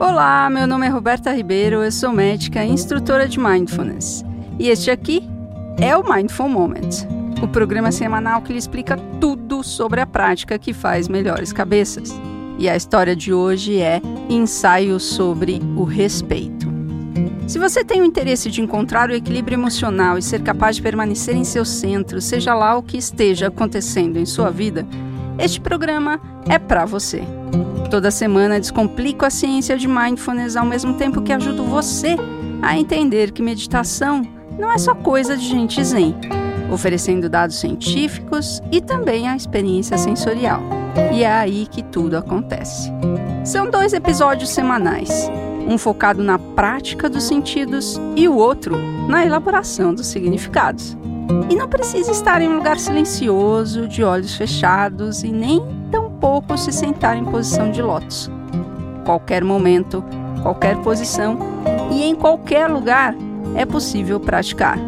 Olá, meu nome é Roberta Ribeiro, eu sou médica e instrutora de Mindfulness. E este aqui é o Mindful Moment, o programa semanal que lhe explica tudo sobre a prática que faz melhores cabeças. E a história de hoje é ensaio sobre o respeito. Se você tem o interesse de encontrar o equilíbrio emocional e ser capaz de permanecer em seu centro, seja lá o que esteja acontecendo em sua vida, este programa é para você. Toda semana descomplico a ciência de mindfulness ao mesmo tempo que ajudo você a entender que meditação não é só coisa de gente zen, oferecendo dados científicos e também a experiência sensorial. E é aí que tudo acontece. São dois episódios semanais, um focado na prática dos sentidos e o outro na elaboração dos significados. E não precisa estar em um lugar silencioso, de olhos fechados e nem pouco se sentar em posição de lótus. Qualquer momento, qualquer posição e em qualquer lugar é possível praticar.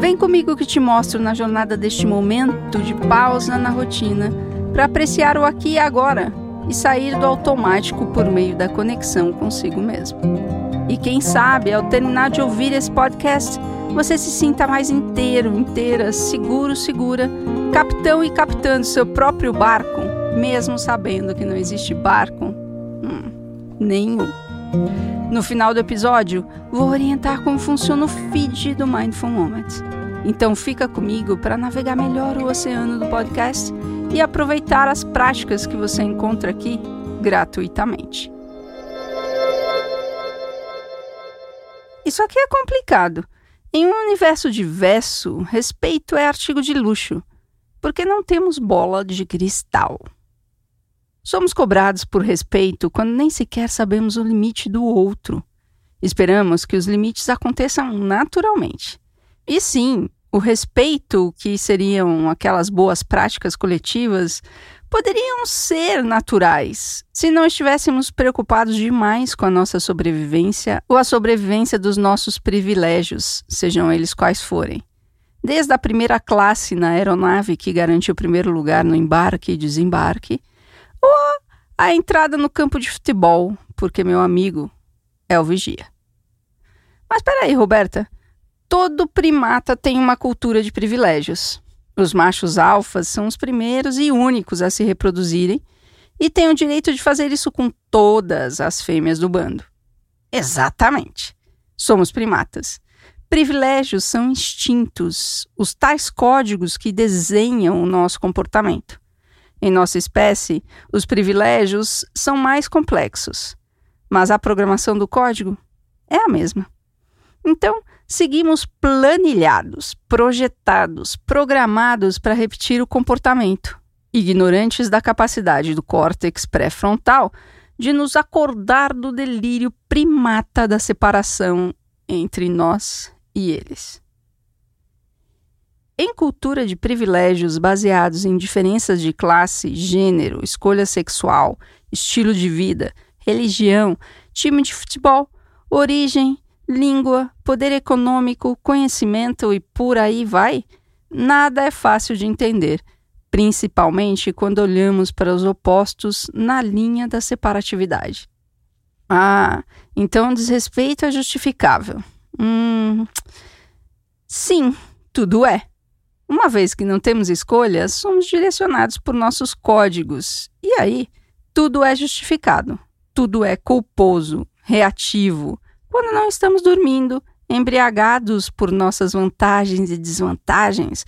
Vem comigo que te mostro na jornada deste momento de pausa na rotina para apreciar o aqui e agora e sair do automático por meio da conexão consigo mesmo. E quem sabe, ao terminar de ouvir esse podcast, você se sinta mais inteiro, inteira, seguro, segura, capitão e capitã seu próprio barco mesmo sabendo que não existe barco hum, nenhum. No final do episódio, vou orientar como funciona o feed do Mindful Moments. Então fica comigo para navegar melhor o oceano do podcast e aproveitar as práticas que você encontra aqui gratuitamente. Isso aqui é complicado. Em um universo diverso, respeito é artigo de luxo, porque não temos bola de cristal. Somos cobrados por respeito quando nem sequer sabemos o limite do outro. Esperamos que os limites aconteçam naturalmente. E sim, o respeito, que seriam aquelas boas práticas coletivas, poderiam ser naturais se não estivéssemos preocupados demais com a nossa sobrevivência ou a sobrevivência dos nossos privilégios, sejam eles quais forem. Desde a primeira classe na aeronave que garante o primeiro lugar no embarque e desembarque, ou a entrada no campo de futebol, porque meu amigo é o vigia. Mas peraí, Roberta. Todo primata tem uma cultura de privilégios. Os machos alfas são os primeiros e únicos a se reproduzirem e têm o direito de fazer isso com todas as fêmeas do bando. Exatamente. Somos primatas. Privilégios são instintos, os tais códigos que desenham o nosso comportamento. Em nossa espécie, os privilégios são mais complexos, mas a programação do código é a mesma. Então, seguimos planilhados, projetados, programados para repetir o comportamento, ignorantes da capacidade do córtex pré-frontal de nos acordar do delírio primata da separação entre nós e eles. Em cultura de privilégios baseados em diferenças de classe, gênero, escolha sexual, estilo de vida, religião, time de futebol, origem, língua, poder econômico, conhecimento e por aí vai, nada é fácil de entender, principalmente quando olhamos para os opostos na linha da separatividade. Ah, então desrespeito é justificável. Hum. Sim, tudo é. Uma vez que não temos escolha, somos direcionados por nossos códigos. E aí, tudo é justificado, tudo é culposo, reativo, quando não estamos dormindo, embriagados por nossas vantagens e desvantagens,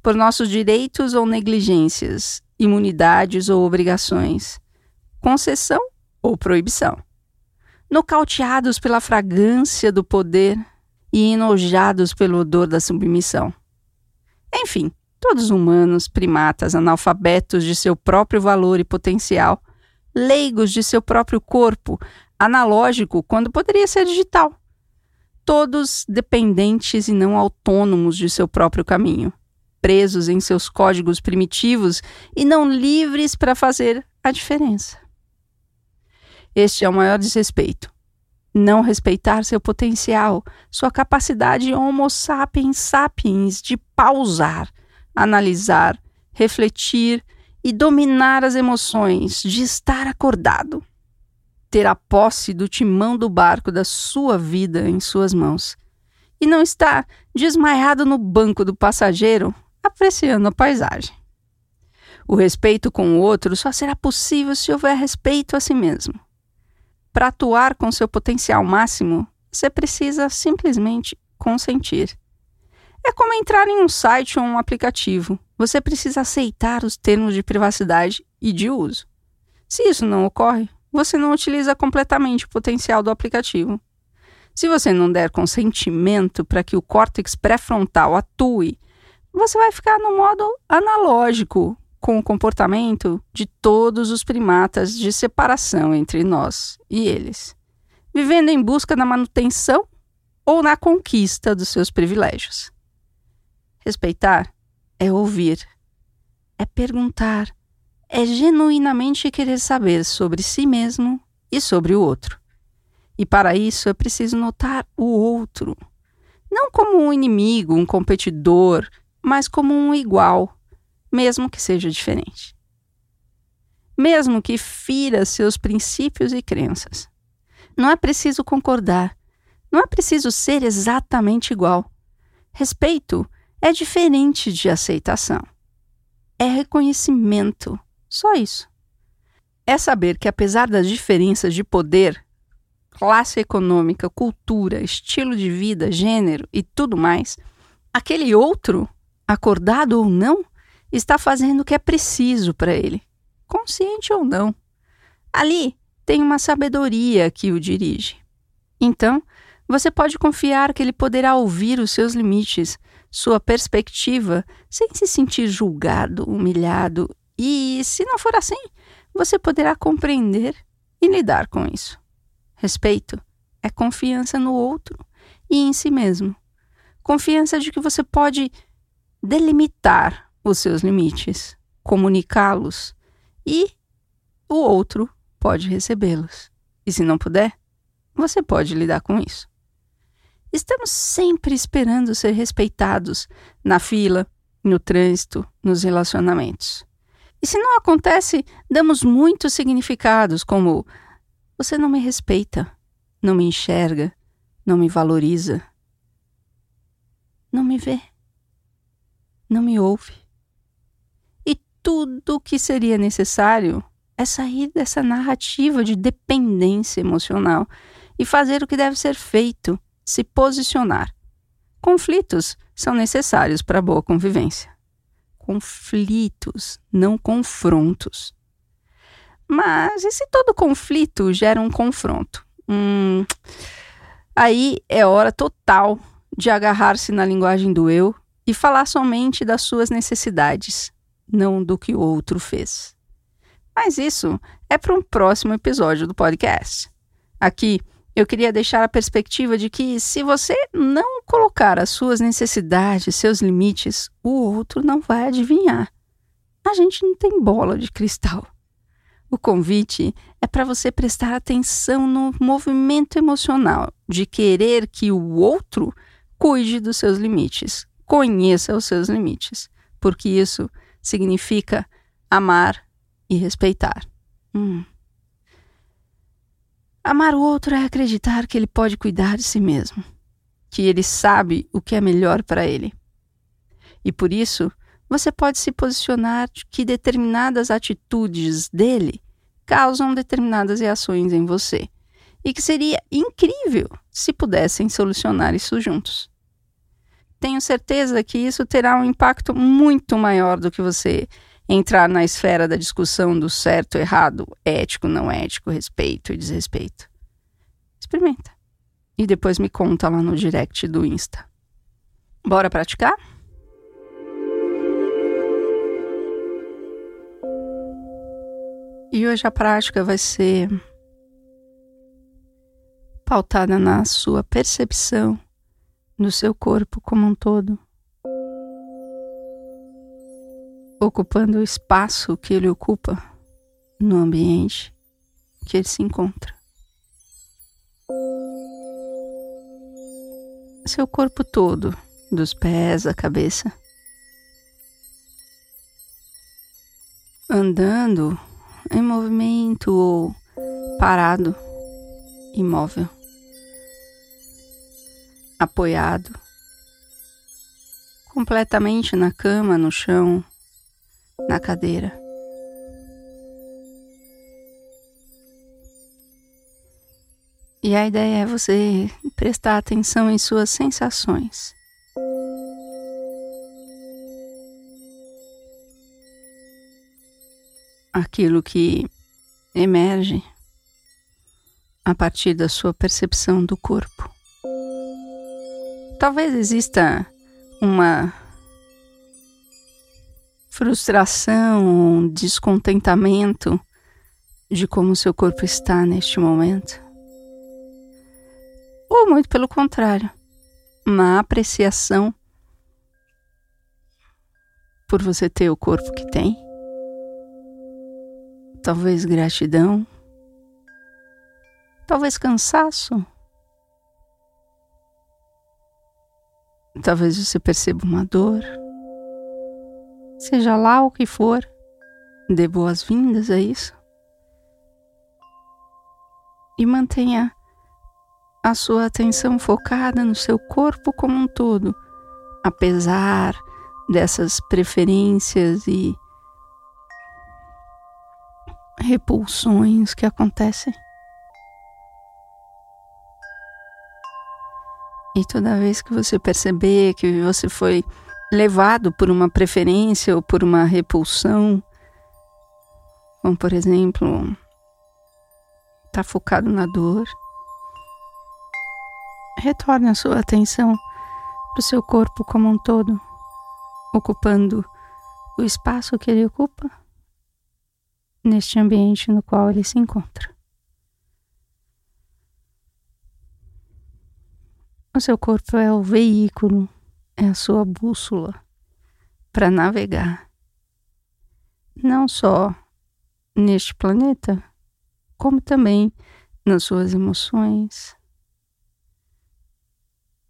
por nossos direitos ou negligências, imunidades ou obrigações, concessão ou proibição. Nocauteados pela fragrância do poder e enojados pelo odor da submissão. Enfim, todos humanos, primatas, analfabetos de seu próprio valor e potencial, leigos de seu próprio corpo, analógico quando poderia ser digital. Todos dependentes e não autônomos de seu próprio caminho, presos em seus códigos primitivos e não livres para fazer a diferença. Este é o maior desrespeito não respeitar seu potencial, sua capacidade Homo sapiens sapiens de pausar, analisar, refletir e dominar as emoções, de estar acordado. Ter a posse do timão do barco da sua vida em suas mãos e não estar desmaiado no banco do passageiro apreciando a paisagem. O respeito com o outro só será possível se houver respeito a si mesmo. Para atuar com seu potencial máximo, você precisa simplesmente consentir. É como entrar em um site ou um aplicativo. Você precisa aceitar os termos de privacidade e de uso. Se isso não ocorre, você não utiliza completamente o potencial do aplicativo. Se você não der consentimento para que o córtex pré-frontal atue, você vai ficar no modo analógico, com o comportamento de todos os primatas de separação entre nós e eles, vivendo em busca da manutenção ou na conquista dos seus privilégios. Respeitar é ouvir, é perguntar, é genuinamente querer saber sobre si mesmo e sobre o outro. E para isso é preciso notar o outro, não como um inimigo, um competidor, mas como um igual mesmo que seja diferente. Mesmo que fira seus princípios e crenças. Não é preciso concordar. Não é preciso ser exatamente igual. Respeito é diferente de aceitação. É reconhecimento. Só isso. É saber que, apesar das diferenças de poder, classe econômica, cultura, estilo de vida, gênero e tudo mais, aquele outro, acordado ou não, está fazendo o que é preciso para ele, consciente ou não. Ali tem uma sabedoria que o dirige. Então, você pode confiar que ele poderá ouvir os seus limites, sua perspectiva, sem se sentir julgado, humilhado, e, se não for assim, você poderá compreender e lidar com isso. Respeito é confiança no outro e em si mesmo. Confiança de que você pode delimitar os seus limites, comunicá-los e o outro pode recebê-los. E se não puder, você pode lidar com isso. Estamos sempre esperando ser respeitados na fila, no trânsito, nos relacionamentos. E se não acontece, damos muitos significados, como: você não me respeita, não me enxerga, não me valoriza, não me vê, não me ouve tudo o que seria necessário é sair dessa narrativa de dependência emocional e fazer o que deve ser feito, se posicionar. Conflitos são necessários para a boa convivência. Conflitos, não confrontos. Mas e se todo conflito gera um confronto? Hum, aí é hora total de agarrar-se na linguagem do eu e falar somente das suas necessidades, não do que o outro fez. Mas isso é para um próximo episódio do podcast. Aqui eu queria deixar a perspectiva de que se você não colocar as suas necessidades, seus limites, o outro não vai adivinhar. A gente não tem bola de cristal. O convite é para você prestar atenção no movimento emocional de querer que o outro cuide dos seus limites, conheça os seus limites, porque isso significa amar e respeitar. Hum. Amar o outro é acreditar que ele pode cuidar de si mesmo, que ele sabe o que é melhor para ele. E por isso, você pode se posicionar de que determinadas atitudes dele causam determinadas reações em você, e que seria incrível se pudessem solucionar isso juntos tenho certeza que isso terá um impacto muito maior do que você entrar na esfera da discussão do certo, errado, ético, não ético, respeito e desrespeito. Experimenta. E depois me conta lá no direct do Insta. Bora praticar? E hoje a prática vai ser pautada na sua percepção no seu corpo como um todo, ocupando o espaço que ele ocupa no ambiente que ele se encontra. Seu corpo todo, dos pés à cabeça, andando em movimento ou parado, imóvel, apoiado, completamente na cama, no chão, na cadeira. E a ideia é você prestar atenção em suas sensações. Aquilo que emerge a partir da sua percepção do corpo. Talvez exista uma frustração, descontentamento de como seu corpo está neste momento. Ou muito pelo contrário, uma apreciação por você ter o corpo que tem. Talvez gratidão Talvez cansaço. Talvez você perceba uma dor. Seja lá o que for, dê boas-vindas a isso. E mantenha a sua atenção focada no seu corpo como um todo, apesar dessas preferências e repulsões que acontecem. E toda vez que você perceber que você foi levado por uma preferência ou por uma repulsão, como por exemplo, está focado na dor, retorne a sua atenção para o seu corpo como um todo, ocupando o espaço que ele ocupa neste ambiente no qual ele se encontra. O seu corpo é o veículo, é a sua bússola para navegar. Não só neste planeta, como também nas suas emoções,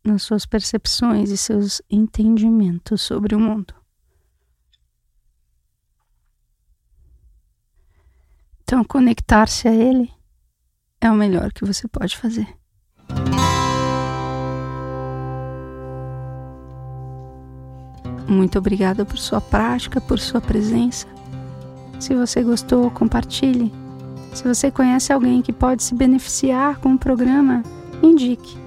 nas suas percepções e seus entendimentos sobre o mundo. Então, conectar-se a Ele é o melhor que você pode fazer. Muito obrigada por sua prática, por sua presença. Se você gostou, compartilhe. Se você conhece alguém que pode se beneficiar com o programa, indique.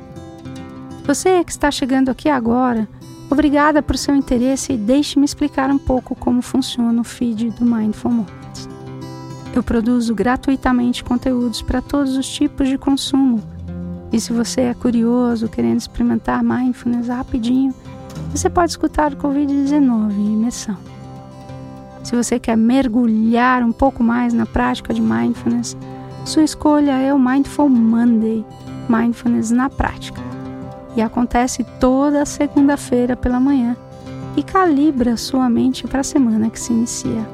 Você que está chegando aqui agora, obrigada por seu interesse e deixe-me explicar um pouco como funciona o feed do Mindful Moments. Eu produzo gratuitamente conteúdos para todos os tipos de consumo. E se você é curioso, querendo experimentar mindfulness rapidinho, você pode escutar o Covid-19 em imersão. Se você quer mergulhar um pouco mais na prática de mindfulness, sua escolha é o Mindful Monday Mindfulness na Prática. E acontece toda segunda-feira pela manhã e calibra sua mente para a semana que se inicia.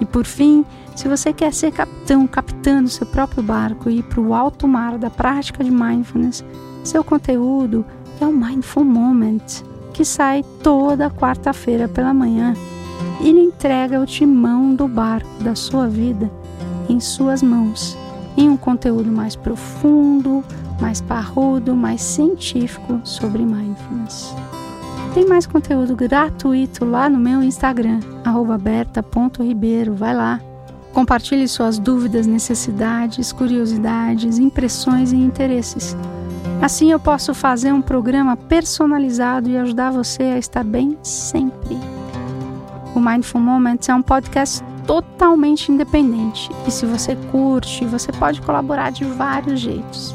E por fim, se você quer ser capitão, capitã do seu próprio barco e ir para o alto mar da prática de mindfulness, seu conteúdo é o Mindful Moment, que sai toda quarta-feira pela manhã e lhe entrega o timão do barco da sua vida em suas mãos, em um conteúdo mais profundo, mais parrudo, mais científico sobre mindfulness. Tem mais conteúdo gratuito lá no meu Instagram, berta.ribeiro. Vai lá. Compartilhe suas dúvidas, necessidades, curiosidades, impressões e interesses. Assim eu posso fazer um programa personalizado e ajudar você a estar bem sempre. O Mindful Moments é um podcast totalmente independente e se você curte, você pode colaborar de vários jeitos.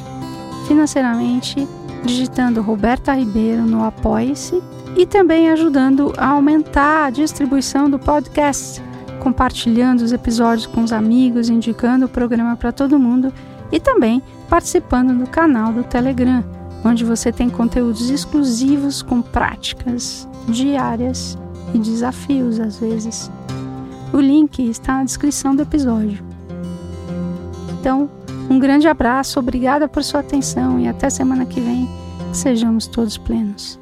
Financeiramente, digitando Roberta Ribeiro no Apoie-se e também ajudando a aumentar a distribuição do podcast, compartilhando os episódios com os amigos, indicando o programa para todo mundo e também participando do canal do Telegram, onde você tem conteúdos exclusivos com práticas diárias e desafios às vezes. O link está na descrição do episódio. Então, um grande abraço, obrigada por sua atenção e até semana que vem. Sejamos todos plenos.